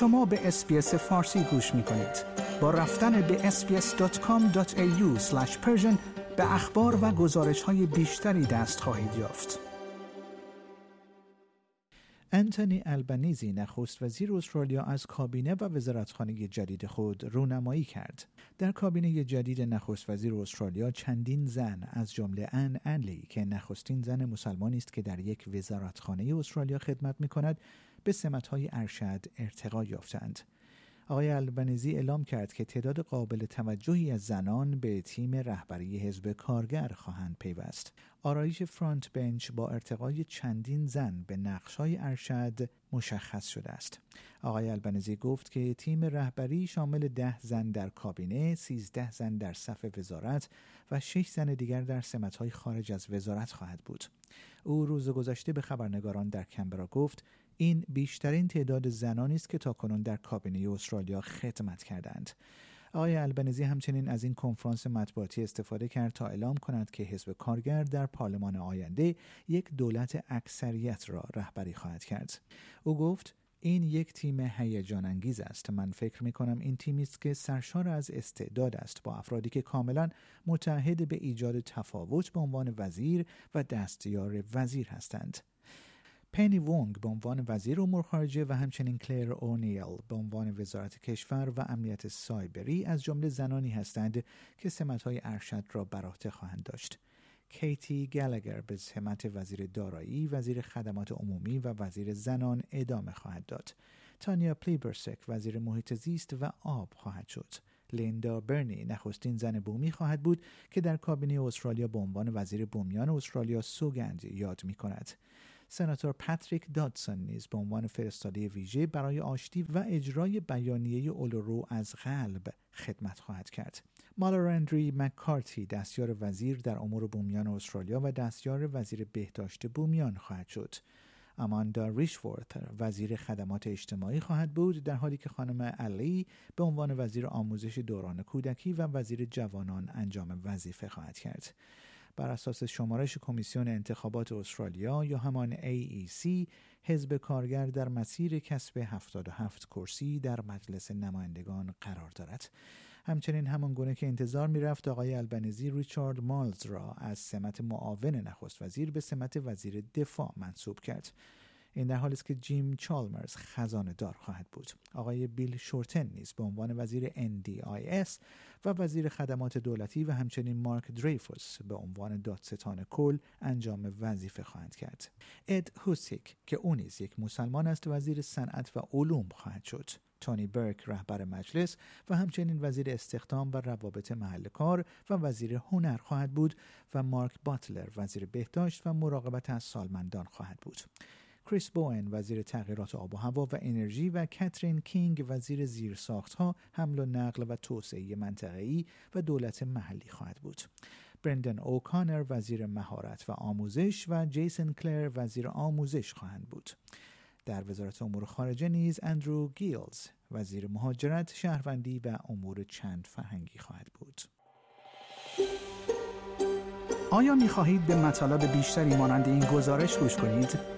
شما به اسپیس فارسی گوش می کنید. با رفتن به sbs.com.au به اخبار و گزارش های بیشتری دست خواهید یافت. انتونی البنیزی نخست وزیر استرالیا از کابینه و وزارتخانه جدید خود رونمایی کرد. در کابینه جدید نخست وزیر استرالیا چندین زن از جمله ان انلی که نخستین زن مسلمانی است که در یک وزارتخانه استرالیا خدمت می کند به سمتهای ارشد ارتقا یافتند. آقای البنزی اعلام کرد که تعداد قابل توجهی از زنان به تیم رهبری حزب کارگر خواهند پیوست. آرایش فرانت بنچ با ارتقای چندین زن به نقشهای ارشد مشخص شده است. آقای البنزی گفت که تیم رهبری شامل ده زن در کابینه، سیزده زن در صف وزارت و شش زن دیگر در سمتهای خارج از وزارت خواهد بود. او روز گذشته به خبرنگاران در کمبرا گفت این بیشترین تعداد زنانی است که تاکنون در کابینه استرالیا خدمت کردند. آقای البنزی همچنین از این کنفرانس مطبوعاتی استفاده کرد تا اعلام کند که حزب کارگر در پارلمان آینده یک دولت اکثریت را رهبری خواهد کرد. او گفت این یک تیم هیجان انگیز است من فکر می کنم این تیمی است که سرشار از استعداد است با افرادی که کاملا متحد به ایجاد تفاوت به عنوان وزیر و دستیار وزیر هستند پنی وونگ به عنوان وزیر امور خارجه و همچنین کلیر اونیل به عنوان وزارت کشور و امنیت سایبری از جمله زنانی هستند که سمتهای ارشد را بر عهده خواهند داشت. کیتی گلگر به سمت وزیر دارایی، وزیر خدمات عمومی و وزیر زنان ادامه خواهد داد. تانیا پلیبرسک وزیر محیط زیست و آب خواهد شد. لیندا برنی نخستین زن بومی خواهد بود که در کابینه استرالیا به عنوان وزیر بومیان استرالیا سوگند یاد می کند. سناتور پاتریک دادسون نیز به عنوان فرستاده ویژه برای آشتی و اجرای بیانیه اولورو از قلب خدمت خواهد کرد. مالورندری مکارتی دستیار وزیر در امور بومیان استرالیا و دستیار وزیر بهداشت بومیان خواهد شد. اماندا ریشورت وزیر خدمات اجتماعی خواهد بود در حالی که خانم علی به عنوان وزیر آموزش دوران کودکی و وزیر جوانان انجام وظیفه خواهد کرد. بر اساس شمارش کمیسیون انتخابات استرالیا یا همان AEC حزب کارگر در مسیر کسب 77 کرسی در مجلس نمایندگان قرار دارد. همچنین همان گونه که انتظار می‌رفت آقای البنزی ریچارد مالز را از سمت معاون نخست وزیر به سمت وزیر دفاع منصوب کرد. این در حالی است که جیم چالمرز خزانه دار خواهد بود. آقای بیل شورتن نیز به عنوان وزیر NDIS و وزیر خدمات دولتی و همچنین مارک دریفوس به عنوان دادستان کل انجام وظیفه خواهند کرد. اد هوسیک که او نیز یک مسلمان است وزیر صنعت و علوم خواهد شد. تونی برک رهبر مجلس و همچنین وزیر استخدام و روابط محل کار و وزیر هنر خواهد بود و مارک باتلر وزیر بهداشت و مراقبت از سالمندان خواهد بود. کریس بوئن وزیر تغییرات آب و هوا و انرژی و کاترین کینگ وزیر زیرساختها حمل و نقل و توسعه منطقه‌ای و دولت محلی خواهد بود. برندن اوکانر وزیر مهارت و آموزش و جیسن کلر وزیر آموزش خواهند بود. در وزارت امور خارجه نیز اندرو گیلز وزیر مهاجرت، شهروندی و امور چند فرهنگی خواهد بود. آیا می خواهید به مطالب بیشتری مانند این گزارش گوش کنید؟